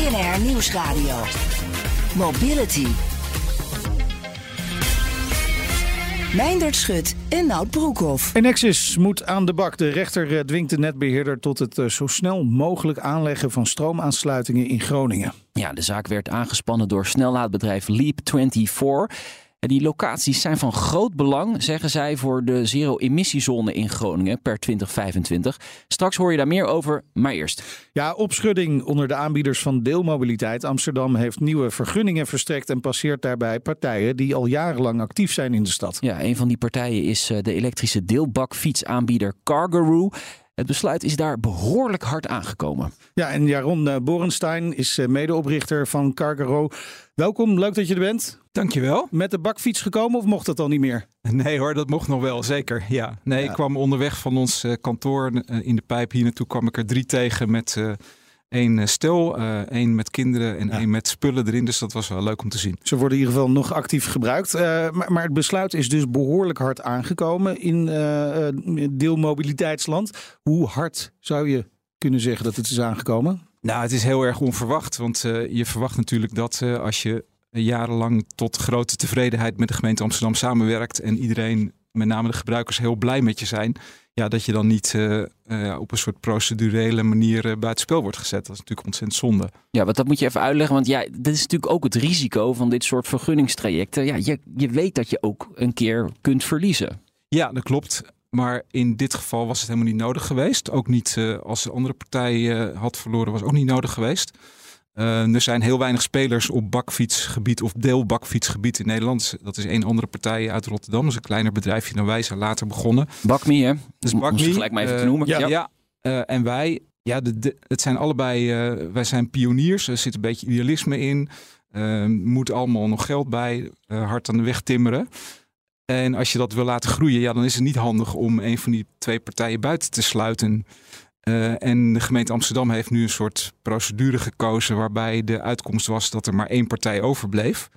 BNR Nieuwsradio. Mobility. Meindert Schut en Nout Broekhoff. Enexis moet aan de bak. De rechter eh, dwingt de netbeheerder tot het eh, zo snel mogelijk aanleggen van stroomaansluitingen in Groningen. Ja, de zaak werd aangespannen door snellaadbedrijf Leap24. Die locaties zijn van groot belang, zeggen zij, voor de zero-emissiezone in Groningen per 2025. Straks hoor je daar meer over, maar eerst. Ja, opschudding onder de aanbieders van deelmobiliteit. Amsterdam heeft nieuwe vergunningen verstrekt en passeert daarbij partijen die al jarenlang actief zijn in de stad. Ja, een van die partijen is eh, de elektrische deelbakfietsaanbieder Cargaroo. Het besluit is daar behoorlijk hard aangekomen. Ja, en Jaron eh, Borenstein is eh, medeoprichter van Cargaro. Welkom, leuk dat je er bent. Dankjewel. Met de bakfiets gekomen of mocht dat al niet meer? Nee hoor, dat mocht nog wel, zeker. Ja. Nee, ik kwam onderweg van ons eh, kantoor in de pijp hier naartoe kwam ik er drie tegen met eh, stel, uh, één met kinderen en één met spullen erin. Dus dat was wel leuk om te zien. Ze worden in ieder geval nog actief gebruikt. Uh, maar, maar, het besluit is dus behoorlijk hard aangekomen in deelmobiliteitsland. Hoe hard zou je kunnen zeggen dat het is aangekomen? Nou, het is heel erg onverwacht. Want je verwacht natuurlijk dat als je jarenlang tot grote tevredenheid met de gemeente Amsterdam samenwerkt en iedereen met name de gebruikers heel blij met je zijn, ja, dat je dan niet uh, uh, op een soort procedurele manier uh, buitenspel wordt gezet. Dat is natuurlijk ontzettend zonde. Ja, want dat moet je even uitleggen. Want ja, dat is natuurlijk ook het risico van dit soort vergunningstrajecten. Ja, je, je weet dat je ook een keer kunt verliezen. Ja, dat klopt. Maar in dit geval was het helemaal niet nodig geweest. Ook niet als de andere partij had verloren, was ook niet nodig geweest. Uh, er zijn heel weinig spelers op bakfietsgebied of deelbakfietsgebied in Nederland. Dat is één andere partij uit Rotterdam. Dat is een kleiner bedrijfje dan wij zijn later begonnen. Bakme, hè? Dus Bakme. gelijk maar even te noemen. Uh, ja, ja. Uh, en wij, ja, de, het zijn allebei, wij zijn pioniers. Er zit een beetje idealisme in. moet allemaal nog geld bij. hard aan de weg timmeren. En als je dat wil laten groeien, ja, dan is het niet handig om een van die twee partijen buiten te sluiten. Uh, en de gemeente Amsterdam heeft nu een soort procedure gekozen waarbij de uitkomst was dat er maar één partij overbleef.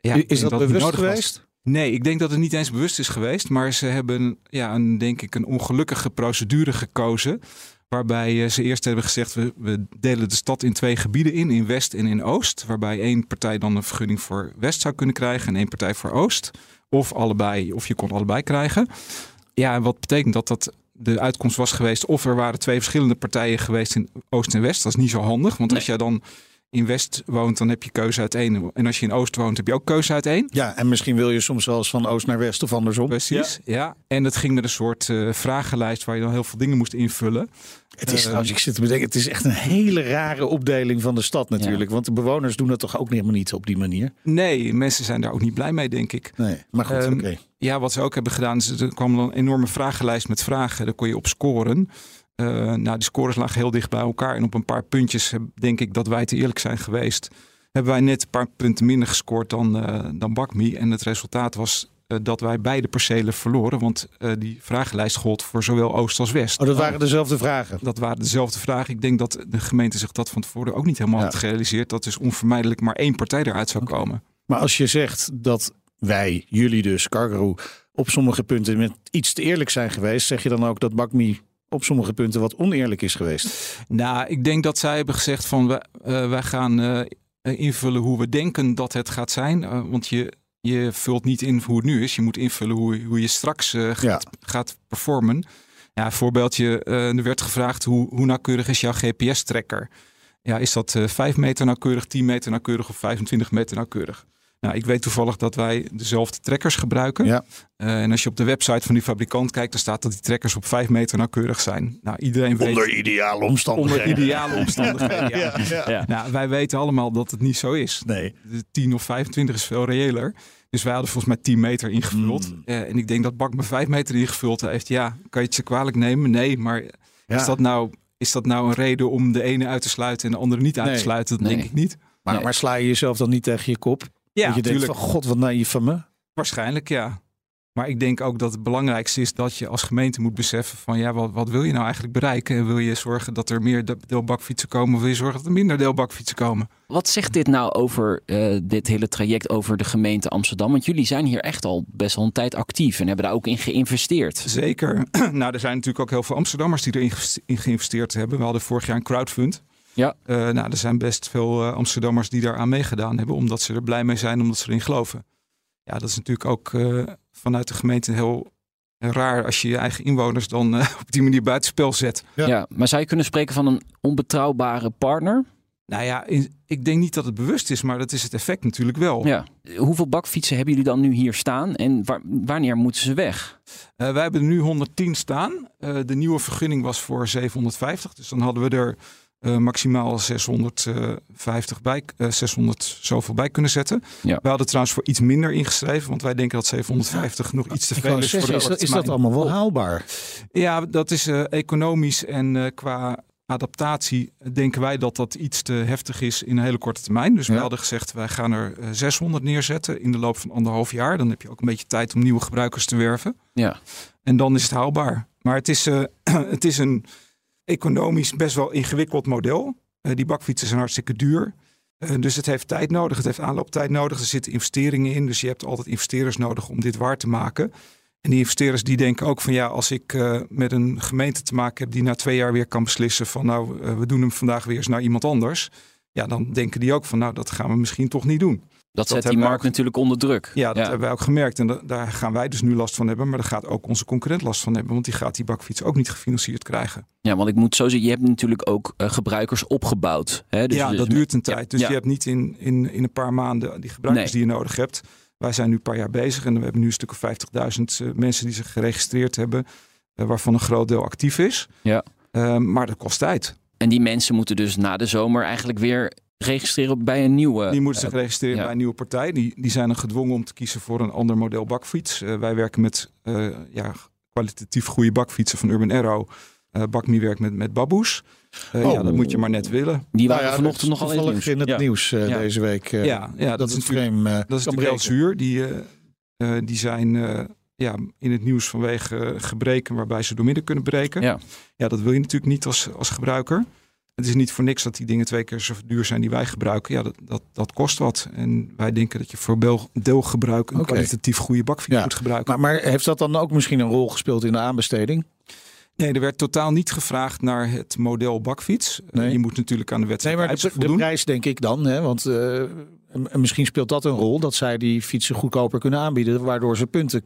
Ja, is dat, dat bewust geweest? Was. Nee, ik denk dat het niet eens bewust is geweest, maar ze hebben ja, een, denk ik een ongelukkige procedure gekozen. Waarbij ze eerst hebben gezegd, we, we, delen de stad in twee gebieden in, in West en in Oost. Waarbij één partij dan een vergunning voor West zou kunnen krijgen en één partij voor Oost. Of allebei, of je kon allebei krijgen. Ja, wat betekent dat? Dat de uitkomst was geweest of er waren twee verschillende partijen geweest in Oost en West. Dat is niet zo handig, want als jij dan in West woont, dan heb je keuze uit één. En als je in Oost woont, heb je ook keuze uit één. Ja, en misschien wil je soms wel eens van Oost naar West of andersom. Precies, ja. En het ging met een soort uh, vragenlijst waar je dan heel veel dingen moest invullen. Het is trouwens, ik zit te bedenken, het is echt een hele rare opdeling van de stad natuurlijk. Want de bewoners doen het toch ook helemaal niet op die manier? Nee, mensen zijn daar ook niet blij mee, denk ik. Nee, maar goed, um, oké. Ja, wat ze ook hebben gedaan, is er kwam een enorme vragenlijst met vragen. Daar kon je op scoren. Uh, nou, die scores lagen heel dicht bij elkaar. En op een paar puntjes denk ik dat wij te eerlijk zijn geweest. Hebben wij net een paar punten minder gescoord dan, uh, dan Bakmi. En het resultaat was uh, dat wij beide percelen verloren. Want die vragenlijst gold voor zowel Oost als West. Oh, dat waren dezelfde vragen? Dat waren dezelfde vragen. Ik denk dat de gemeente zich dat van tevoren ook niet helemaal ja. had gerealiseerd. Dat dus onvermijdelijk maar één partij eruit zou okay. komen. Maar als je zegt dat wij, jullie dus, Cargaroo, op sommige punten met iets te eerlijk zijn geweest, zeg je dan ook dat Bakmi op sommige punten wat oneerlijk is geweest? Nou, ik denk dat zij hebben gezegd van wij, uh, wij gaan uh, invullen hoe we denken dat het gaat zijn. Uh, want je, je vult niet in hoe het nu is. Je moet invullen hoe, hoe je straks gaat, ja. gaat performen. Ja, voorbeeldje, er werd gevraagd hoe, hoe nauwkeurig is jouw GPS-trekker? Ja, is dat 5 meter nauwkeurig, 10 meter nauwkeurig of 25 meter nauwkeurig? Nou, ik weet toevallig dat wij dezelfde trekkers gebruiken. Ja. Uh, en als je op de website van die fabrikant kijkt, dan staat dat die trekkers op 5 meter nauwkeurig zijn. Nou, iedereen weet. Onder ideale omstandigheden. Onder ideale omstandigheden. ja. ja, ja. ja. Nou, wij weten allemaal dat het niet zo is. Nee. De 10 of 25 is veel reëler. Dus wij hadden volgens mij 10 meter ingevuld. Mm. Uh, en ik denk dat Bak me 5 meter ingevuld heeft. Ja, kan je het ze kwalijk nemen? Nee, maar is dat nou is dat nou een reden om de ene uit te sluiten en de andere niet uit te Nee. sluiten? Dat Nee. denk ik niet. Maar, Nee. maar sla je jezelf dan niet tegen je kop? Ja, dat je denkt van, god, wat naïef van me. Waarschijnlijk ja. Maar ik denk ook dat het belangrijkste is dat je als gemeente moet beseffen van ja, wat, wat wil je nou eigenlijk bereiken? En wil je zorgen dat er meer de- deelbakfietsen komen of wil je zorgen dat er minder deelbakfietsen komen? Wat zegt dit nou over eh, dit hele traject over de gemeente Amsterdam? Want jullie zijn hier echt al best wel een tijd actief en hebben daar ook in geïnvesteerd. Zeker. nou, er zijn natuurlijk ook heel veel Amsterdammers die erin in geïnvesteerd hebben. We hadden vorig jaar een crowdfund. Ja. Eh, nou, er zijn best veel eh, Amsterdammers die daaraan meegedaan hebben, omdat ze er blij mee zijn, omdat ze erin geloven. Ja, dat is natuurlijk ook eh, vanuit de gemeente heel raar als je je eigen inwoners dan eh, op die manier buitenspel zet. Ja. Ja. maar zou je kunnen spreken van een onbetrouwbare partner? Nou ja, in- ik denk niet dat het bewust is, maar dat is het effect natuurlijk wel. Ja. Hoeveel bakfietsen hebben jullie dan nu hier staan en wa- wanneer moeten ze weg? Eh, wij hebben er nu 110 staan. Eh, de nieuwe vergunning was voor 750. Dus dan hadden we er eh, maximaal 650 bij, eh 600 zoveel bij kunnen zetten. Ja. We hadden trouwens voor iets minder ingeschreven, want wij denken dat 750 nog iets te veel is voor de is, dat, is dat allemaal wel haalbaar? Ja, dat is eh, economisch en eh, qua adaptatie denken wij dat dat iets te heftig is in een hele korte termijn. Dus we Ja. hadden gezegd, wij gaan er eh, 600 neerzetten in de loop van anderhalf jaar. Dan heb je ook een beetje tijd om nieuwe gebruikers te werven. Ja. En dan is het haalbaar. Maar het is, eh, het is een economisch best wel ingewikkeld model. Eh, die bakfietsen zijn hartstikke duur. Eh, dus het heeft tijd nodig, het heeft aanlooptijd nodig. Er zitten investeringen in, dus je hebt altijd investeerders nodig om dit waar te maken. En die investeerders die denken ook van ja, als ik eh, met een gemeente te maken heb die na twee jaar weer kan beslissen van nou, we doen hem vandaag weer eens naar iemand anders. Ja, dan denken die ook van nou, dat gaan we misschien toch niet doen. Dat zet die markt ook- natuurlijk onder druk. Ja, dat hebben wij ook gemerkt. En da- daar gaan wij dus nu last van hebben. Maar daar gaat ook onze concurrent last van hebben. Want die gaat die bakfiets ook niet gefinancierd krijgen. Ja, want ik moet zo zeggen, je hebt natuurlijk ook eh, gebruikers opgebouwd. Hè? Dus, ja, dus- dat duurt een ja, tijd. Dus ja. je hebt niet in, in, in een paar maanden die gebruikers Nee. die je nodig hebt. Wij zijn nu een paar jaar bezig. En we hebben nu een stuk of 50.000 eh, mensen die zich geregistreerd hebben. eh, waarvan een groot deel actief is. Ja. Eh, maar dat kost tijd. En die mensen moeten dus na de zomer eigenlijk weer registreren bij een nieuwe. Die moeten zich eh, registreren ja. bij een nieuwe partij. Die, die zijn dan gedwongen om te kiezen voor een ander model bakfiets. Eh, wij werken met eh, ja, kwalitatief goede bakfietsen van Urban Arrow. Eh Bakmi werkt met, met Baboes. Eh, Oh. Ja, dat moet je maar net willen. die Nou waren ja, vanochtend dat is nog al in het in het Ja. nieuws eh, Ja. deze week. eh, ja, ja, dat, dat, is natuurlijk, frame eh, dat is natuurlijk heel zuur. Die, eh, eh, die zijn eh, ja, in het nieuws vanwege gebreken waarbij ze doormidden kunnen breken. Ja. ja, dat wil je natuurlijk niet als, als gebruiker. Het is niet voor niks dat die dingen twee keer zo duur zijn die wij gebruiken. Ja, dat, dat, dat kost wat. En wij denken dat je voor deelgebruik een kwalitatief goede bakfiets Ja. moet gebruiken. Maar, maar heeft dat dan ook misschien een rol gespeeld in de aanbesteding? Nee, er werd totaal niet gevraagd naar het model bakfiets. Eh, Nee. je moet natuurlijk aan de Nee, wedstrijd maar de, de prijs denk ik dan. Hè? Want eh, en- en misschien speelt dat een rol dat zij die fietsen goedkoper kunnen aanbieden. Waardoor ze punten.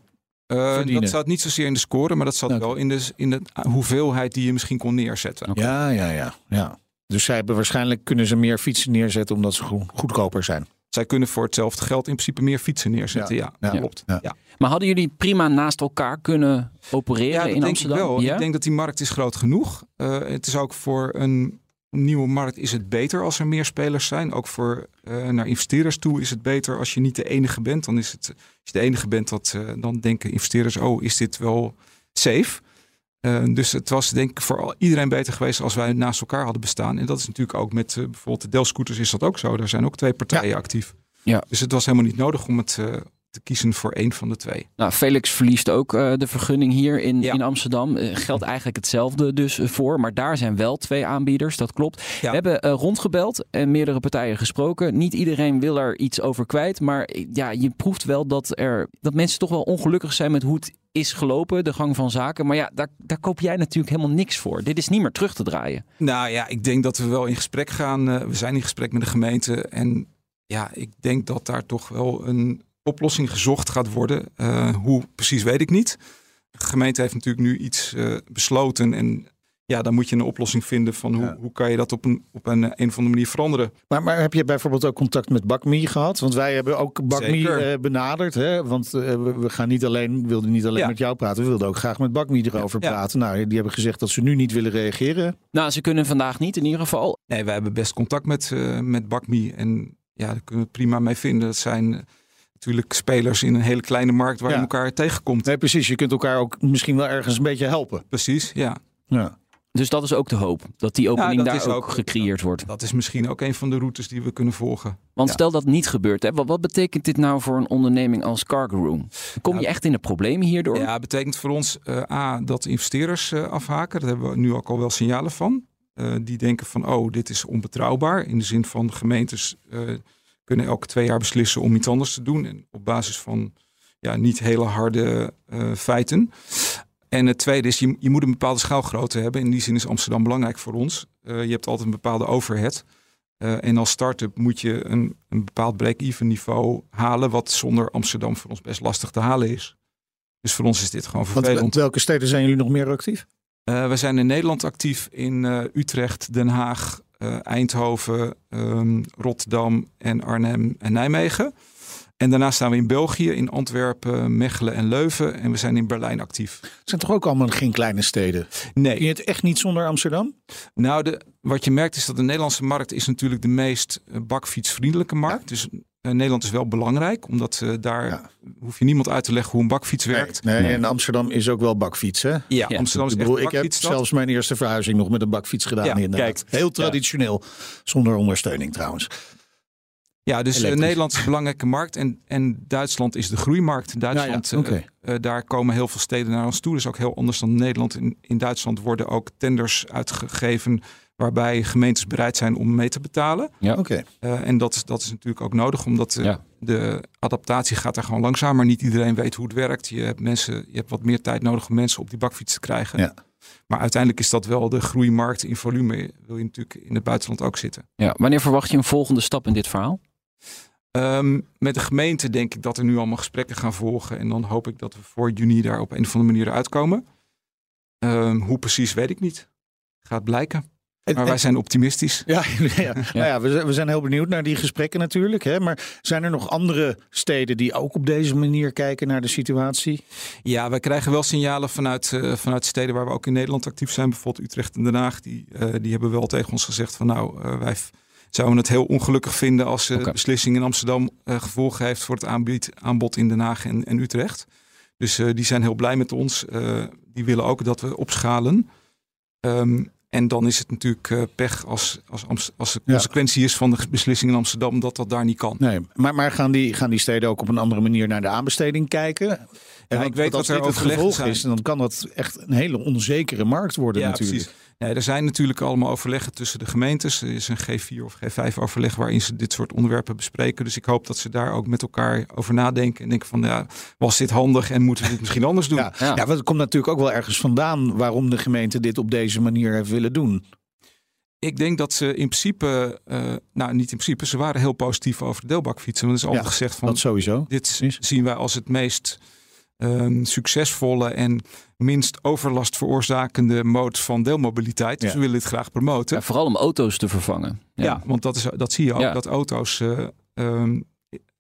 Eh, dat zat niet zozeer in de score, maar dat zat wel in de, in de hoeveelheid die je misschien kon neerzetten. Ja, ja, ja, ja. Dus zij hebben waarschijnlijk kunnen ze meer fietsen neerzetten omdat ze goed- goedkoper zijn. Zij kunnen voor hetzelfde geld in principe meer fietsen neerzetten. Ja, Ja. klopt. Ja. Ja. Maar hadden jullie prima naast elkaar kunnen opereren Ja, dat in denk Amsterdam? ik wel. Ja? Ik denk dat die markt is groot genoeg. Eh, het is ook voor een nieuwe markt is het beter als er meer spelers zijn. Ook voor eh, naar investeerders toe is het beter als je niet de enige bent. Dan is het, als je de enige bent, dat, eh, dan denken investeerders, oh, is dit wel safe? Eh, dus het was denk ik voor al- iedereen beter geweest als wij naast elkaar hadden bestaan. En dat is natuurlijk ook met bijvoorbeeld de Dell-scooters is dat ook zo. Daar zijn ook twee partijen actief. Ja. Dus het was helemaal niet nodig om het te kiezen voor één van de twee. Nou, Felix verliest ook eh, de vergunning hier in, Ja. in Amsterdam. Eh, geldt eigenlijk hetzelfde dus eh, voor. Maar daar zijn wel twee aanbieders, dat klopt. Ja. We hebben rondgebeld en meerdere partijen gesproken. Niet iedereen wil er iets over kwijt. Maar ja, je proeft wel dat, er, dat mensen toch wel ongelukkig zijn met hoe het is gelopen, de gang van zaken. Maar ja, daar, daar koop jij natuurlijk helemaal niks voor. Dit is niet meer terug te draaien. Nou ja, ik denk dat we wel in gesprek gaan. We zijn in gesprek met de gemeente. En ja, ik denk dat daar toch wel een oplossing gezocht gaat worden. Eh, hoe precies weet ik niet. De gemeente heeft natuurlijk nu iets eh, besloten. En ja, dan moet je een oplossing vinden van hoe, Ja. hoe kan je dat op een, op een, eh, een of andere manier veranderen. Maar, maar heb je bijvoorbeeld ook contact met Bakmi gehad? Want wij hebben ook Bakmi eh, benaderd. Hè? Want we, we gaan niet alleen, wilden niet alleen Ja. met jou praten. We wilden ook graag met Bakmi erover Ja. praten. Nou, die hebben gezegd dat ze nu niet willen reageren. Nou, ze kunnen vandaag niet in ieder geval. Nee, wij hebben best contact met, eh met Bakmi. En ja, daar kunnen we het prima mee vinden. Dat zijn natuurlijk spelers in een hele kleine markt waar Ja. je elkaar tegenkomt. Nee, precies. Je kunt elkaar ook misschien wel ergens een beetje helpen. Precies, ja. Ja. Dus dat is ook de hoop. Dat die opening dat daar is ook, ook- gecreëerd wordt. Dat is misschien ook een van de routes die we kunnen volgen. Want Ja. stel dat niet gebeurt. Hè, wat, wat betekent dit nou voor een onderneming als Cargo Kom je echt in de problemen hierdoor? Ja, betekent voor ons eh, A, dat investeerders eh, afhaken. Daar hebben we nu ook al wel signalen van. Eh, die denken van, oh, dit is onbetrouwbaar. In de zin van gemeentes eh, kunnen elke twee jaar beslissen om iets anders te doen. En op basis van ja, niet hele harde eh, feiten. En het tweede is, je, je moet een bepaalde schaalgrootte hebben. In die zin is Amsterdam belangrijk voor ons. Eh, je hebt altijd een bepaalde overhead. Eh, en als start-up moet je een, een bepaald break-even niveau halen. Wat zonder Amsterdam voor ons best lastig te halen is. Dus voor ons is dit gewoon Want vervelend. welke steden zijn jullie nog meer actief? Eh, we zijn in Nederland actief in Utrecht, Den Haag, Eindhoven, ehm, Rotterdam en Arnhem en Nijmegen. En daarna staan we in België, in Antwerpen, Mechelen en Leuven. En we zijn in Berlijn actief. Het zijn toch ook allemaal geen kleine steden? Kun Nee, je het echt niet zonder Amsterdam? nou de, wat je merkt is dat de Nederlandse markt is natuurlijk de meest eh, bakfietsvriendelijke markt. Dus eh, Nederland is wel belangrijk, omdat eh, daar Ja. hoef je niemand uit te leggen hoe een bakfiets werkt. Nee, Nee. en Amsterdam is ook wel bakfiets, hè? Ja, Ja, Amsterdam is Ik, echt bedoel, ik heb zelfs mijn eerste verhuizing nog met een bakfiets gedaan. Ja, inderdaad. kijk. Heel traditioneel, zonder ondersteuning trouwens. Ja, dus eh, Elektrisch. Nederland is een belangrijke markt en, en Duitsland is de groeimarkt. Duitsland, Ja, ja, oké. eh, eh, daar komen heel veel steden naar ons toe. Dat is ook heel anders dan Nederland. In, in Duitsland worden ook tenders uitgegeven waarbij gemeentes bereid zijn om mee te betalen. Oké. Eh, en dat, is- dat is natuurlijk ook nodig, omdat eh, Ja. de adaptatie gaat daar gewoon langzamer. Niet iedereen weet hoe het werkt. Je hebt, mensen, je hebt wat meer tijd nodig om mensen op die bakfiets te krijgen. Ja. Maar uiteindelijk is dat wel de groeimarkt in volume. Wil je natuurlijk in het buitenland ook zitten. Ja, wanneer verwacht je een volgende stap in dit verhaal? Ehm, met de gemeente denk ik dat er nu allemaal gesprekken gaan volgen. En dan hoop ik dat we voor juni daar op een of andere manier uitkomen. Ehm, hoe precies weet ik niet. Gaat blijken. Maar wij zijn optimistisch. Ja, ja. Nou ja, we, zijn, we zijn heel benieuwd naar die gesprekken natuurlijk. Hè? Maar zijn er nog andere steden die ook op deze manier kijken naar de situatie? Ja, wij krijgen wel signalen vanuit, eh, vanuit steden waar we ook in Nederland actief zijn. Bijvoorbeeld Utrecht en Den Haag. Die, eh, die hebben wel tegen ons gezegd van nou, eh, wij zouden het heel ongelukkig vinden als de beslissing in Amsterdam gevolgen heeft voor het aanbied, aanbod in Den Haag en, en Utrecht. Dus die zijn heel blij met ons. Die willen ook dat we opschalen. Ehm, en dan is het natuurlijk eh, pech als, als, als de Ja. consequentie is van de beslissing in Amsterdam dat dat daar niet kan. Nee, maar, maar gaan, die, gaan die steden ook op een andere manier naar de aanbesteding kijken? En ik weet wat er dit het overlegd gevolg zijn. is, dan kan dat echt een hele onzekere markt worden natuurlijk. precies. Nee, er zijn natuurlijk allemaal overleggen tussen de gemeentes. Er is een G4 of G5 overleg waarin ze dit soort onderwerpen bespreken. Dus ik hoop dat ze daar ook met elkaar over nadenken. En denken van, ja, was dit handig en moeten we dit misschien anders doen? Ja, Ja. ja. want het komt natuurlijk ook wel ergens vandaan waarom de gemeente dit op deze manier heeft willen doen. Ik denk dat ze in principe, eh, nou niet in principe, ze waren heel positief over de deelbakfietsen. Want is altijd Ja, gezegd van, Dat sowieso. dit precies. zien wij als het meest ehm, succesvolle en minst overlast veroorzakende mode van deelmobiliteit. Dus Ja. we willen dit graag promoten. Ja, vooral om auto's te vervangen. Ja, want dat, is, dat zie je ook. Dat auto's, eh ehm,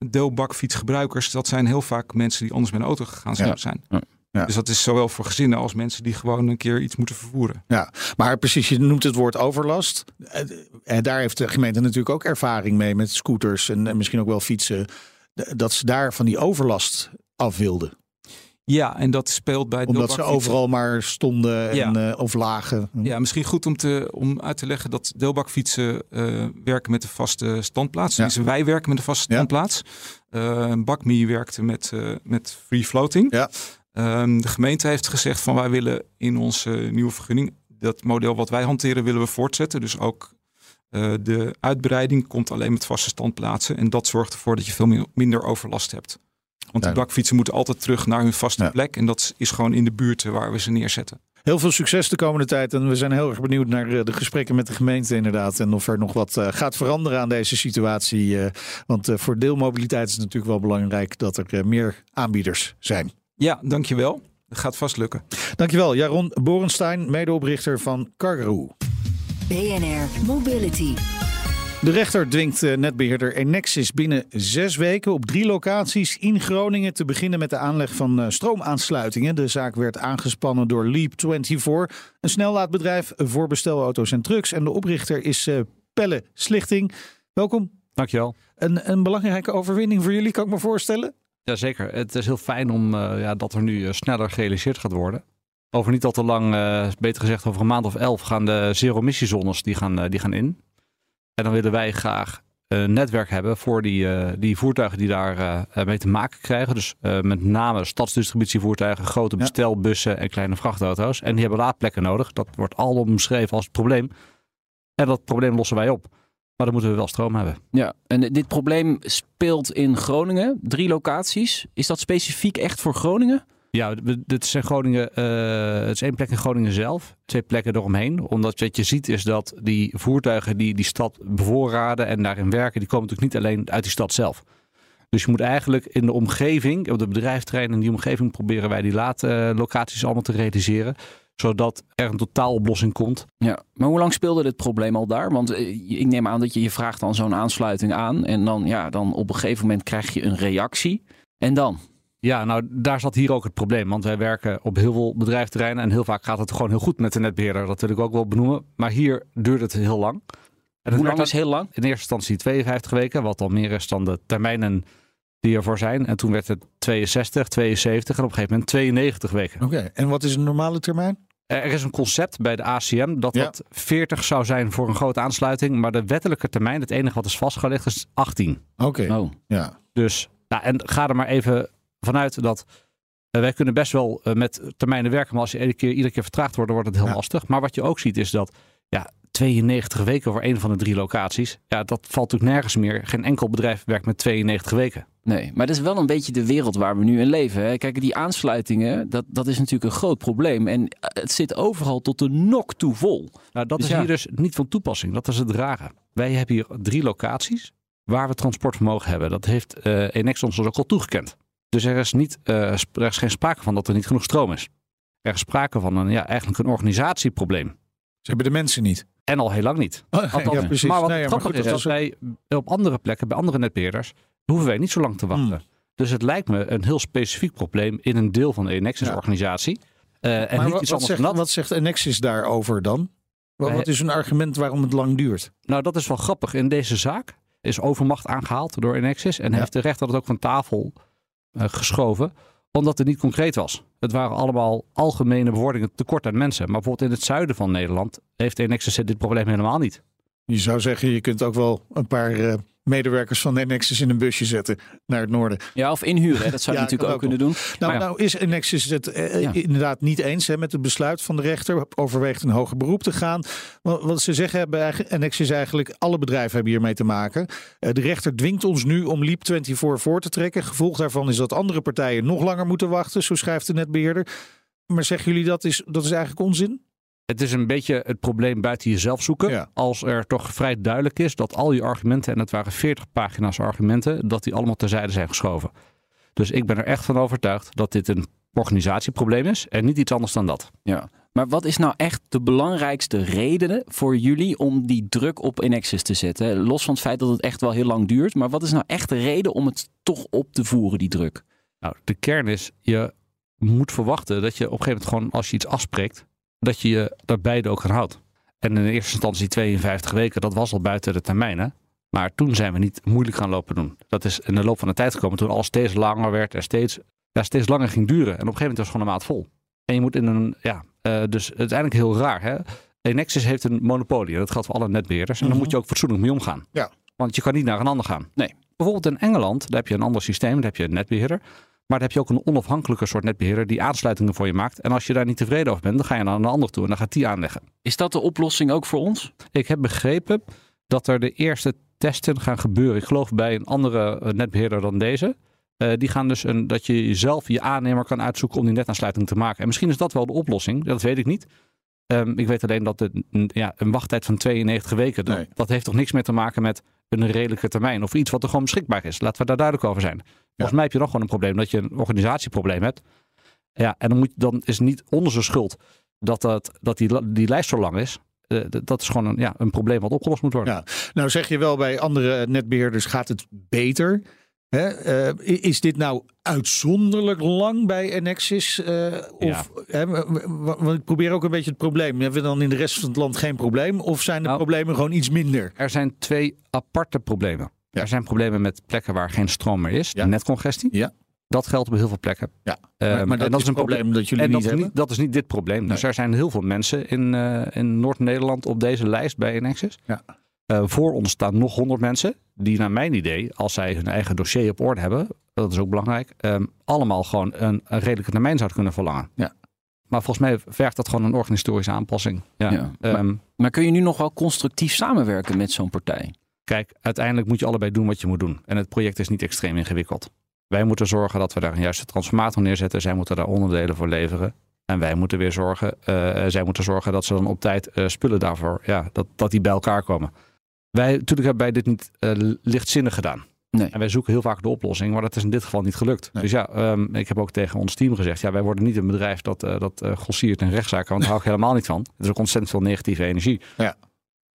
deelbakfietsgebruikers, dat zijn heel vaak mensen die anders met een auto gegaan zijn. Ja. zijn. Ja. Ja. Dus dat is zowel voor gezinnen als mensen die gewoon een keer iets moeten vervoeren. Ja, maar precies, je noemt het woord overlast. Eh, En daar heeft de gemeente natuurlijk ook ervaring mee met scooters en, en misschien ook wel fietsen. Dat ze daar van die overlast af wilden. Ja, en dat speelt bij Omdat ze overal maar stonden en, Ja. eh, of lagen. Ja, misschien goed om, te, om uit te leggen dat deelbakfietsen eh, werken met een vaste standplaats. Ja. Dus wij werken met een vaste Ja. standplaats. Eh Bakme werkte met, eh, met free floating. Ja. Ehm, de gemeente heeft gezegd van wij willen in onze nieuwe vergunning dat model wat wij hanteren willen we voortzetten. Dus ook eh, de uitbreiding komt alleen met vaste standplaatsen. En dat zorgt ervoor dat je veel minder overlast hebt. Want die bakfietsen moeten altijd terug naar hun vaste Ja. plek. En dat is gewoon in de buurt waar we ze neerzetten. Heel veel succes de komende tijd. En we zijn heel erg benieuwd naar eh, de gesprekken met de gemeente inderdaad. En of er nog wat eh, gaat veranderen aan deze situatie. eh, want voor deelmobiliteit is het natuurlijk wel belangrijk dat er meer aanbieders zijn. Ja, dankjewel. Dat gaat vast lukken. Dankjewel, Jaron Borenstein, medeoprichter van Cargaroo. BNR Mobility. De rechter dwingt eh, netbeheerder Enexis binnen zes weken op drie locaties in Groningen te beginnen met de aanleg van eh, stroomaansluitingen. De zaak werd aangespannen door Leap24, een snellaadbedrijf voor bestelauto's en trucks. En de oprichter is eh, Pelle Slichting. Welkom. Dankjewel. Een, een belangrijke overwinning voor jullie, kan ik me voorstellen. Jazeker. Het is heel fijn om, ja, dat er nu sneller gerealiseerd gaat worden. Over niet al te lang, uh, beter gezegd over een maand of elf, gaan de zero-emissiezones die gaan, uh, die gaan in. En dan willen wij graag een netwerk hebben voor die, uh, die voertuigen die daar mee te maken krijgen. Dus met name stadsdistributievoertuigen, grote bestelbussen en kleine vrachtauto's. En die hebben laadplekken nodig. Dat wordt al omschreven als het probleem. En dat probleem lossen wij op. Maar dan moeten we wel stroom hebben. Ja, en dit probleem speelt in Groningen. Drie locaties. Is dat specifiek echt voor Groningen? Ja, dit is in Groningen. Uh, het is één plek in Groningen zelf, twee plekken eromheen. Omdat wat je ziet is dat die voertuigen die die stad bevoorraden en daarin werken, die komen natuurlijk niet alleen uit die stad zelf. Dus je moet eigenlijk in de omgeving, op de bedrijfterrein in die omgeving, proberen wij die laadlocaties allemaal te realiseren zodat er een totaaloplossing komt. Ja, maar hoe lang speelde dit probleem al daar? Want eh, ik neem aan dat je, je vraagt dan zo'n aansluiting aan en dan, ja, dan op een gegeven moment krijg je een reactie. En dan? Ja, nou daar zat hier ook het probleem. Want wij werken op heel veel bedrijfterreinen en heel vaak gaat het gewoon heel goed met de netbeheerder. Dat wil ik ook wel benoemen. Maar hier duurde het heel lang. En Hoe lang is heel lang? In eerste instantie 52 weken, wat al meer is dan de termijnen die ervoor zijn. En toen werd het 62, 72 en op een gegeven moment 92 weken. Oké, en wat is een normale termijn? Er is een concept bij de ACM dat dat 40 zou zijn voor een grote aansluiting. Maar de wettelijke termijn, het enige wat is vastgelegd, is 18. Oké. Oh. Ja. Dus, nou, en ga er maar even vanuit dat uh, wij kunnen best wel uh, met termijnen werken. Maar als je iedere keer, iedere keer vertraagd wordt, dan wordt het heel ja. lastig. Maar wat je ook ziet is dat ja, 92 weken voor een van de drie locaties. Ja, dat valt natuurlijk nergens meer. Geen enkel bedrijf werkt met 92 weken. Nee, maar dat is wel een beetje de wereld waar we nu in leven. Hè? Kijk, die aansluitingen, dat, dat is natuurlijk een groot probleem. En eh, het zit overal tot de nok toe vol. Nou, dat dus is ja. hier dus niet van toepassing. Dat is het rare. Wij hebben hier drie locaties waar we transportvermogen hebben. Dat heeft uh, Enex ons ook al toegekend. Dus er is, niet, uh, er is geen sprake van dat er niet genoeg stroom is. Er is sprake van een, ja, eigenlijk een organisatieprobleem. Ze hebben de mensen niet. En al heel lang niet. Oh, Althans, ja, precies. Maar wat nee, grappig goed, is, dat wij op andere plekken, bij andere netbeheerders, hoeven wij niet zo lang te wachten. Hmm. Dus het lijkt me een heel specifiek probleem in een deel van de Enexis-organisatie. Uh, en maar niet wat, iets wat, anders zegt, wat zegt Enexis daarover dan? Wat, wat is een argument waarom het lang duurt? Nou, dat is wel grappig. In deze zaak is overmacht aangehaald door Enexis. En Ja. heeft de rechter dat ook van tafel eh, geschoven. Omdat het niet concreet was. Het waren allemaal algemene bewoordingen tekort aan mensen. Maar bijvoorbeeld in het zuiden van Nederland heeft Enexis dit probleem helemaal niet. Je zou zeggen, je kunt ook wel een paar eh, medewerkers van Enexis in een busje zetten naar het noorden. Ja, of inhuren. Hè? Dat zou je Ja, natuurlijk ook kunnen doen. Nou, ja. nou is Enexis het eh, Ja. inderdaad niet eens hè, met het besluit van de rechter. Overweegt een hoger beroep te gaan. Wat, wat ze zeggen hebben eigenlijk- Enexis eigenlijk, alle bedrijven hebben hiermee te maken. Eh, de rechter dwingt ons nu om Leap 24 voor te trekken. Gevolg daarvan is dat andere partijen nog langer moeten wachten, zo schrijft de netbeheerder. Maar zeggen jullie dat is, dat is eigenlijk onzin? Het is een beetje het probleem buiten jezelf zoeken. Ja. Als er toch vrij duidelijk is dat al je argumenten, en het waren 40 pagina's argumenten, dat die allemaal terzijde zijn geschoven. Dus ik ben er echt van overtuigd dat dit een organisatieprobleem is en niet iets anders dan dat. Ja. Maar wat is nou echt de belangrijkste reden voor jullie om die druk op Enexis te zetten? Los van het feit dat het echt wel heel lang duurt. Maar wat is nou echt de reden om het toch op te voeren, die druk? Nou, de kern is, je moet verwachten dat je op een gegeven moment gewoon, als je iets afspreekt, dat je je daar beide ook aan houdt. En in eerste instantie 52 weken, dat was al buiten de termijnen. Maar toen zijn we niet moeilijk gaan lopen doen. Dat is in de loop van de tijd gekomen toen alles steeds langer werd en steeds, ja, steeds langer ging duren. En op een gegeven moment was het gewoon een maat vol. En je moet in een, ja, eh, dus eigenlijk heel raar. Hè? Enexis heeft een monopolie. Dat geldt voor alle netbeheerders. En Mhm. dan moet je ook fatsoenlijk mee omgaan. Ja. Want je kan niet naar een ander gaan. Nee. Bijvoorbeeld in Engeland, daar heb je een ander systeem. Daar heb je een netbeheerder. Maar dan heb je ook een onafhankelijke soort netbeheerder die aansluitingen voor je maakt. En als je daar niet tevreden over bent, dan ga je naar een ander toe en dan gaat die aanleggen. Is dat de oplossing ook voor ons? Ik heb begrepen dat er de eerste testen gaan gebeuren. Ik geloof bij een andere eh, netbeheerder dan deze. Eh, die gaan dus een, dat je zelf je aannemer kan uitzoeken om die netaansluiting te maken. En misschien is dat wel de oplossing. Dat weet ik niet. Ehm, ik weet alleen dat een- ja, een wachttijd van 92 weken, dat, Nee. dat heeft toch niks meer te maken met een redelijke termijn. Of iets wat er gewoon beschikbaar is. Laten we daar duidelijk over zijn. Volgens mij heb je nog gewoon een probleem dat je een organisatieprobleem hebt. Ja, en dan, moet, dan is het niet onze schuld dat, dat, dat die, die lijst zo lang is. Eh, dat is gewoon een, ja, een probleem wat opgelost moet worden. Ja. Nou zeg je wel, bij andere netbeheerders gaat het beter. Hè? Eh, is dit nou uitzonderlijk lang bij eh, of, hè, w- w- want ik probeer ook een beetje het probleem. Hebben we dan in de rest van het land geen probleem? Of zijn de Nou, problemen gewoon iets minder? Er zijn twee aparte problemen. Ja. Er zijn problemen met plekken waar geen stroom meer is, Ja. netcongestie. Ja. Dat geldt op heel veel plekken. Ja, Ehm, maar, maar dat, is een probleem dat jullie En dat niet is hebben. niet, dat is niet dit probleem. Dus er zijn heel veel mensen in, eh, in Noord-Nederland op deze lijst bij Enexis. Ja. Eh, voor ons staan nog 100 mensen die naar mijn idee, als zij hun eigen dossier op orde hebben, dat is ook belangrijk, ehm, allemaal gewoon een, een redelijke termijn zouden kunnen verlangen. Ja. Maar volgens mij vergt dat gewoon een organisatorische aanpassing. Ja. Ja. Ehm, Maar kun je nu nog wel constructief samenwerken met zo'n partij? Kijk, uiteindelijk moet je allebei doen wat je moet doen. En het project is niet extreem ingewikkeld. Wij moeten zorgen dat we daar een juiste transformator neerzetten. Zij moeten daar onderdelen voor leveren. En wij moeten weer zorgen, eh, zij moeten zorgen dat ze dan op tijd eh, spullen daarvoor, ja, dat, dat die bij elkaar komen. Wij, natuurlijk hebben wij dit niet eh, lichtzinnig gedaan. Nee. En wij zoeken heel vaak de oplossing, maar dat is in dit geval niet gelukt. Nee. Dus ja, ehm, ik heb ook tegen ons team gezegd, ja, wij worden niet een bedrijf dat, eh dat eh grossiert in rechtszaken, want daar hou ik helemaal niet van. Het is ook ontzettend veel negatieve energie. Ja.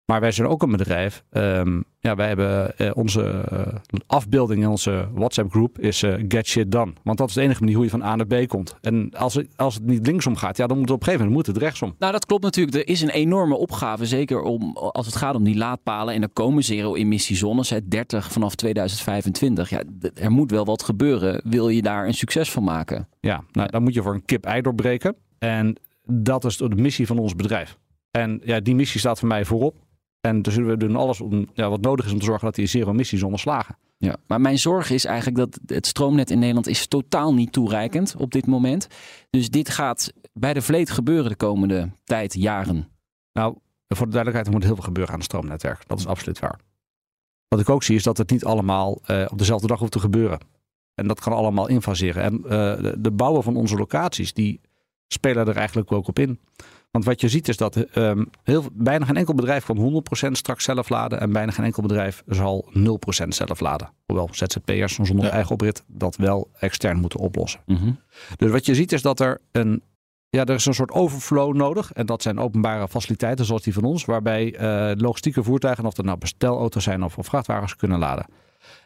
Maar wij zijn ook een bedrijf. ehm, ja, wij hebben eh, onze eh, afbeelding in onze WhatsApp groep is eh, get shit done. Want dat is de enige manier hoe je van A naar B komt. En als het, als het niet linksom gaat, ja, dan moet het op een gegeven moment moet het rechtsom. Nou, dat klopt natuurlijk. Er is een enorme opgave, zeker om, als het gaat om die laadpalen. En er komen zero-emissiezones, hè, 30 vanaf 2025. Ja, er moet wel wat gebeuren. Wil je daar een succes van maken? Ja, nou, dan moet je voor een kip ei doorbreken. En dat is de missie van ons bedrijf. En ja, die missie staat voor mij voorop. En dus we doen alles om, ja, wat nodig is om te zorgen dat die zero-emissiezones slagen. Ja. Maar mijn zorg is eigenlijk dat het stroomnet in Nederland is totaal niet toereikend op dit moment. Dus dit gaat bij de vleet gebeuren de komende tijd, jaren. Nou, voor de duidelijkheid, er moet heel veel gebeuren aan het stroomnetwerk. Dat is absoluut waar. Wat ik ook zie is dat het niet allemaal eh, op dezelfde dag hoeft te gebeuren. En dat kan allemaal infaseren. En eh, de, de bouwen van onze locaties, die spelen er eigenlijk ook op in. Want wat je ziet is dat ehm, heel, bijna geen enkel bedrijf kan 100% straks zelf laden. En bijna geen enkel bedrijf zal 0% zelf laden. Hoewel ZZP'ers zonder Ja. eigen oprit dat wel extern moeten oplossen. Mhm. Dus wat je ziet is dat er een, ja, er is een soort overflow nodig. En dat zijn openbare faciliteiten zoals die van ons. Waarbij eh, logistieke voertuigen, of dat nou bestelauto's zijn of, of vrachtwagens, kunnen laden.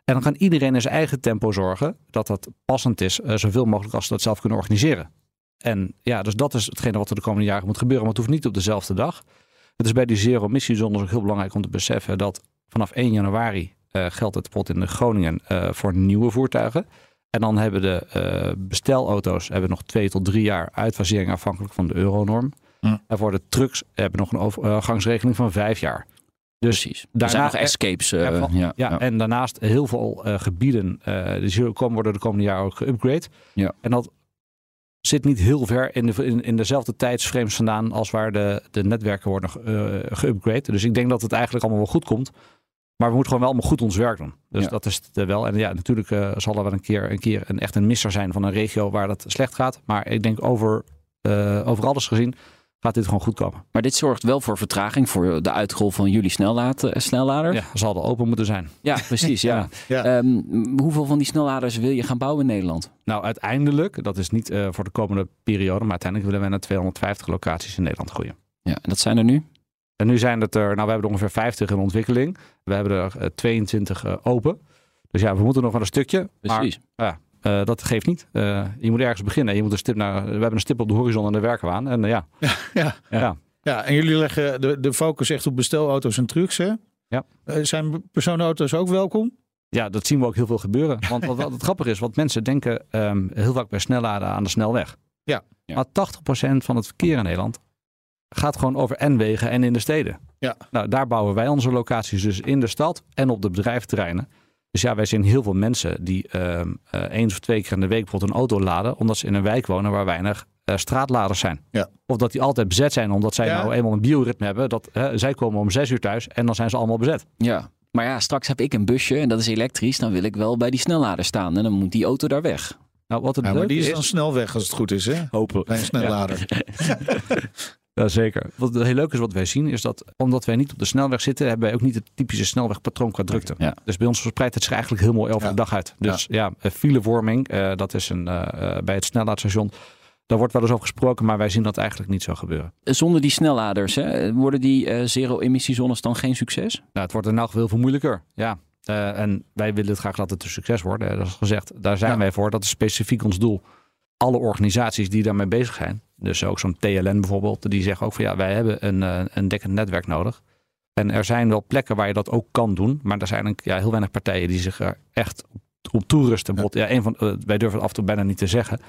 En dan kan iedereen in zijn eigen tempo zorgen dat dat passend is. eh, zoveel mogelijk als ze dat zelf kunnen organiseren. En ja, dus dat is hetgene wat er de komende jaren moet gebeuren. Maar het hoeft niet op dezelfde dag. Het is bij die zero-emissiezones ook heel belangrijk om te beseffen dat vanaf 1 januari eh, geldt het bijvoorbeeld in de Groningen eh, voor nieuwe voertuigen. En dan hebben de eh, bestelauto's hebben nog twee tot drie jaar uitfasering afhankelijk van de euronorm. Hm. En voor de trucks hebben we nog een overgangsregeling van vijf jaar. Dus Precies. Er daarna- zijn nog escapes. Ja, van- ja, ja, en daarnaast heel veel gebieden die zullen komen worden de komende jaren ook geüpgrade. Ja. En dat zit niet heel ver in, de, in, in dezelfde tijdsframes vandaan als waar de, de netwerken worden eh, geüpgrade. Dus ik denk dat het eigenlijk allemaal wel goed komt. Maar we moeten gewoon wel allemaal goed ons werk doen. Dus Ja. dat is het wel. En ja, natuurlijk eh, zal er wel een keer, een keer een, echt een misser zijn van een regio waar dat slecht gaat. Maar ik denk over, eh, over alles gezien gaat dit gewoon goed komen. Maar dit zorgt wel voor vertraging voor de uitrol van jullie snellaad, eh, snelladers. Ja, zal er open moeten zijn. Ja, precies. Ja. Ja. Ehm, hoeveel van die snelladers wil je gaan bouwen in Nederland? Nou, uiteindelijk, dat is niet eh, voor de komende periode, maar uiteindelijk willen wij naar 250 locaties in Nederland groeien. Ja, en dat zijn er nu? En nu zijn het er, nou we hebben er ongeveer 50 in ontwikkeling. We hebben er eh, 22 eh, open. Dus ja, we moeten nog wel een stukje. Precies. Maar ja, eh, dat geeft niet. Eh, je moet ergens beginnen. Je moet een stip naar, we hebben een stip op de horizon en daar werken we aan. En eh, ja, Ja. ja. Ja, en jullie leggen de, de focus echt op bestelauto's en trucks, hè? Ja. Eh, zijn personenauto's ook welkom? ja, dat zien we ook heel veel gebeuren. Want wat, wat het grappige is, wat mensen denken ehm, heel vaak bij snelladen aan de snelweg. Ja. Ja. Maar 80% van het verkeer in Nederland gaat gewoon over N-wegen en in de steden. Ja. Nou, daar bouwen wij onze locaties dus in de stad en op de bedrijventerreinen. Dus ja, wij zien heel veel mensen die ehm eh, eens of twee keer in de week bijvoorbeeld een auto laden, omdat ze in een wijk wonen waar weinig eh, straatladers zijn. Ja. Of dat die altijd bezet zijn, omdat zij Ja. nou eenmaal een bioritme hebben. Dat hè, zij komen om zes uur thuis en dan zijn ze allemaal bezet. Ja. Maar ja, straks heb ik een busje en dat is elektrisch. Dan wil ik wel bij die snellader staan en dan moet die auto daar weg. Nou, wat het Ja, maar die is dan snel weg als het goed is, hè? Hopelijk. Bij een snellader. Ja, zeker. Wat heel leuk is wat wij zien, is dat omdat wij niet op de snelweg zitten, hebben wij ook niet het typische snelwegpatroon qua drukte. Ja. Dus bij ons verspreidt het zich eigenlijk heel mooi over Ja. de dag uit. Dus ja, eh, filevorming, eh, dat is een, eh, bij het snelheidstation. Daar wordt wel eens over gesproken, maar wij zien dat eigenlijk niet zo gebeuren. Zonder die snelladers, hè, worden die eh, zero-emissiezones dan geen succes? Nou, het wordt in elk geval heel veel moeilijker. Ja. Eh, en wij willen het graag dat het een succes wordt. hè. Dat is gezegd, daar zijn Ja. wij voor. Dat is specifiek ons doel. Alle organisaties die daarmee bezig zijn, dus ook zo'n TLN bijvoorbeeld, die zeggen ook van ja, wij hebben een, eh, een dekkend netwerk nodig. En er zijn wel plekken waar je dat ook kan doen, maar er zijn een, ja, heel weinig partijen die zich er echt op toerusten. Bijvoorbeeld, Ja, een van, eh, wij durven het af en toe bijna niet te zeggen.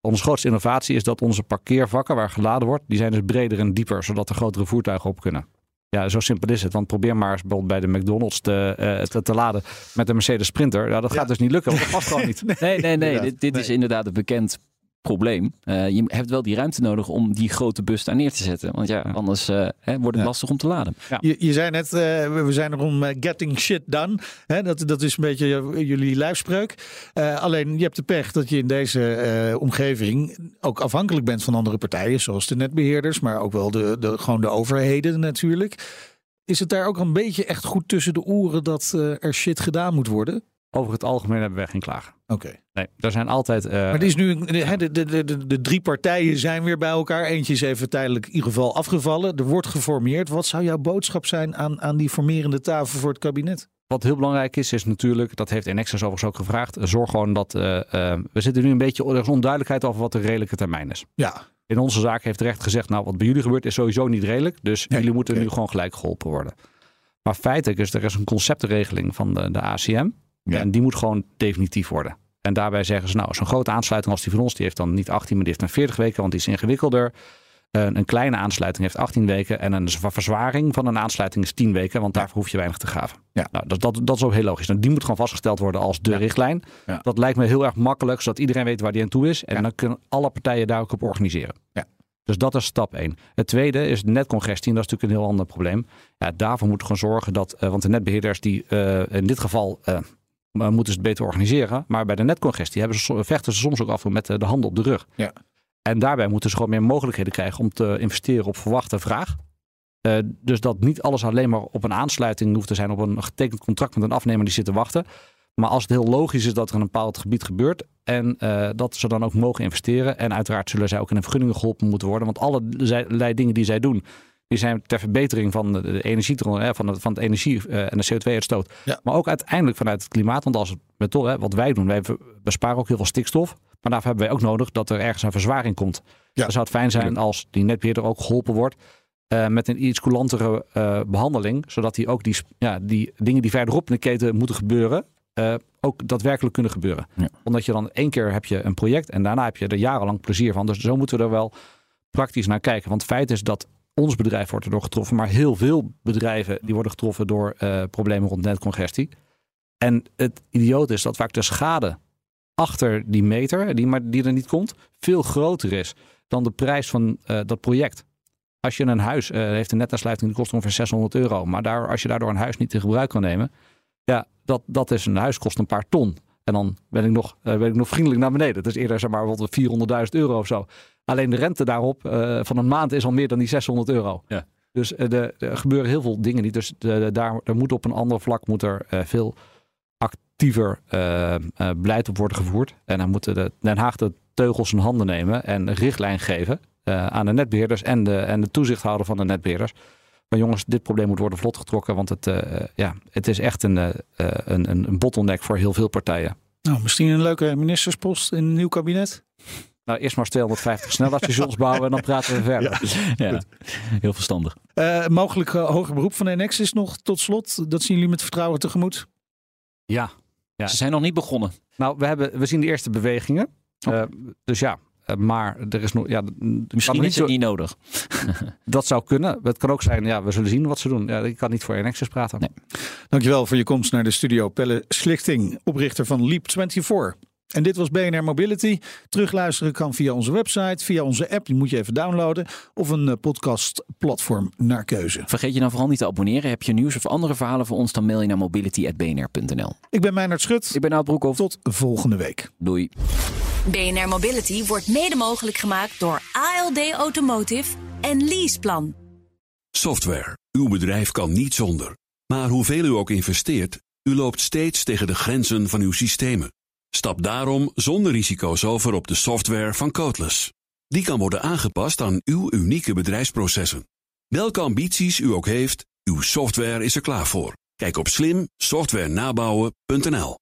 Onze grootste innovatie is dat onze parkeervakken waar geladen wordt, die zijn dus breder en dieper, zodat er grotere voertuigen op kunnen. Ja, zo simpel is het. Want probeer maar eens bijvoorbeeld bij de McDonald's te, eh, te, te laden met een Mercedes Sprinter. Ja, dat gaat dus niet lukken, want dat past gewoon niet. Nee, nee, nee. Dit, dit is inderdaad een bekend probleem. Eh, je hebt wel die ruimte nodig om die grote bus daar neer te zetten. Want ja, anders eh, hè, wordt het Ja. lastig om te laden. Je, je zei net, eh, we zijn er om getting shit done. Hè, dat, dat is een beetje jullie lijfspreuk. Eh, alleen je hebt de pech dat je in deze eh, omgeving ook afhankelijk bent van andere partijen. Zoals de netbeheerders, maar ook wel de, de, gewoon de overheden natuurlijk. Is het daar ook een beetje echt goed tussen de oren dat eh, er shit gedaan moet worden? Over het algemeen hebben wij geen klagen. Oké. Nee, er zijn altijd. eh, Maar het is nu, de, de, de, de, de drie partijen zijn weer bij elkaar. Eentje is even tijdelijk in ieder geval afgevallen. Er wordt geformeerd. Wat zou jouw boodschap zijn aan, aan die formerende tafel voor het kabinet? Wat heel belangrijk is, is natuurlijk, dat heeft Enexis overigens ook gevraagd, zorg gewoon dat, eh, eh, we zitten nu een beetje, er is onduidelijkheid over wat de redelijke termijn is. Ja, In onze zaak heeft recht gezegd, nou wat bij jullie gebeurt is sowieso niet redelijk, dus Nee, jullie moeten nu gewoon gelijk geholpen worden. Maar feitelijk is er is een conceptregeling van de, de ACM Ja. en die moet gewoon definitief worden. En daarbij zeggen ze, nou zo'n grote aansluiting als die van ons, die heeft dan niet 18, maar die heeft dan 40 weken, want die is ingewikkelder. Een, een kleine aansluiting heeft 18 weken en een zwa- verzwaring van een aansluiting is 10 weken, want daarvoor hoef je weinig te graven. Ja. Nou, dat, dat, dat is ook heel logisch. Nou, die moet gewoon vastgesteld worden als de Ja. richtlijn. Ja. Dat lijkt me heel erg makkelijk, zodat iedereen weet waar die aan toe is. En Ja. dan kunnen alle partijen daar ook op organiseren. Ja. Dus dat is stap 1. Het tweede is netcongestie. En dat is natuurlijk een heel ander probleem. Ja, daarvoor moeten we gewoon zorgen dat, eh, want de netbeheerders die eh, in dit geval eh, moeten ze het beter organiseren. Maar bij de netcongestie hebben ze, vechten ze soms ook af met eh, de handen op de rug. Ja. En daarbij moeten ze gewoon meer mogelijkheden krijgen om te investeren op verwachte vraag. Eh, dus dat niet alles alleen maar op een aansluiting hoeft te zijn, op een getekend contract met een afnemer die zit te wachten. Maar als het heel logisch is dat er in een bepaald gebied gebeurt en eh, dat ze dan ook mogen investeren. En uiteraard zullen zij ook in de vergunningen geholpen moeten worden. Want allerlei dingen die zij doen, die zijn ter verbetering van de, de energietron, hè, van, het, van het energie eh, en de CO2-uitstoot. Ja. Maar ook uiteindelijk vanuit het klimaat. Want als het met hè, wat wij doen, wij besparen ook heel veel stikstof. Maar daarvoor hebben wij ook nodig dat er ergens een verzwaring komt. Ja, Dan zou het fijn zijn als die netbeheerder ook geholpen wordt. eh, met een iets coulantere eh, behandeling. Zodat die ook die, ja, die dingen die verderop in de keten moeten gebeuren. eh, ook daadwerkelijk kunnen gebeuren. Ja. Omdat je dan één keer heb je een project. En daarna heb je er jarenlang plezier van. Dus zo moeten we er wel praktisch naar kijken. Want het feit is dat ons bedrijf wordt erdoor getroffen. Maar heel veel bedrijven die worden getroffen door eh, problemen rond netcongestie. En het idioot is dat vaak de schade achter die meter, die, maar die er niet komt, veel groter is dan de prijs van eh, dat project. Als je een huis eh, heeft een netaansluiting die kost ongeveer 600 euro. Maar daar, als je daardoor een huis niet in gebruik kan nemen, ja, dat, dat is een huis kost een paar ton. En dan ben ik nog, eh, ben ik nog vriendelijk naar beneden. Dat is eerder zeg maar wat 400.000 euro of zo. Alleen de rente daarop eh, van een maand is al meer dan die 600 euro. Ja. Dus eh, de, er gebeuren heel veel dingen niet. Dus de, daar, er moet op een ander vlak moet er veel actiever beleid op worden gevoerd. En dan moeten de Den Haag de teugels in handen nemen en richtlijn geven aan de netbeheerders en de, en de toezichthouder van de netbeheerders. Maar jongens, dit probleem moet worden vlot getrokken, want het, eh, ja, het is echt een, eh, eh, een, een, een bottleneck voor heel veel partijen. Nou, misschien een leuke ministerspost in een nieuw kabinet. Nou, eerst maar eens 250 snelheidsstations bouwen en dan praten we verder. Ja, heel verstandig. Eh, mogelijk eh, hoger beroep van NX is nog tot slot. Dat zien jullie met vertrouwen tegemoet. Ja. Ja. Ze zijn nog niet begonnen. Nou, we, hebben, we zien de eerste bewegingen. Oh. Eh, dus ja, eh, maar er is nog. Ja, Misschien niet is het niet nodig. Dat zou kunnen. Het kan ook zijn, ja, we zullen zien wat ze doen. Ja, ik kan niet voor NXS praten. Nee. Dankjewel voor je komst naar de studio. Pelle Slichting, oprichter van Leap24. En dit was BNR Mobility. Terugluisteren kan via onze website, via onze app, die moet je even downloaden, of een eh, podcastplatform naar keuze. Vergeet je dan vooral niet te abonneren. Heb je nieuws of andere verhalen voor ons, dan mail je naar mobility.bnr.nl. Ik ben Meijnerd Schut. Ik ben Nout Broekhoff. Tot volgende week. Doei. BNR Mobility wordt mede mogelijk gemaakt door ALD Automotive en Leaseplan. Software. Uw bedrijf kan niet zonder. Maar hoeveel u ook investeert, u loopt steeds tegen de grenzen van uw systemen. Stap daarom zonder risico's over op de software van Codeless. Die kan worden aangepast aan uw unieke bedrijfsprocessen. Welke ambities u ook heeft, uw software is er klaar voor. Kijk op slimsoftwarenabouwen.nl.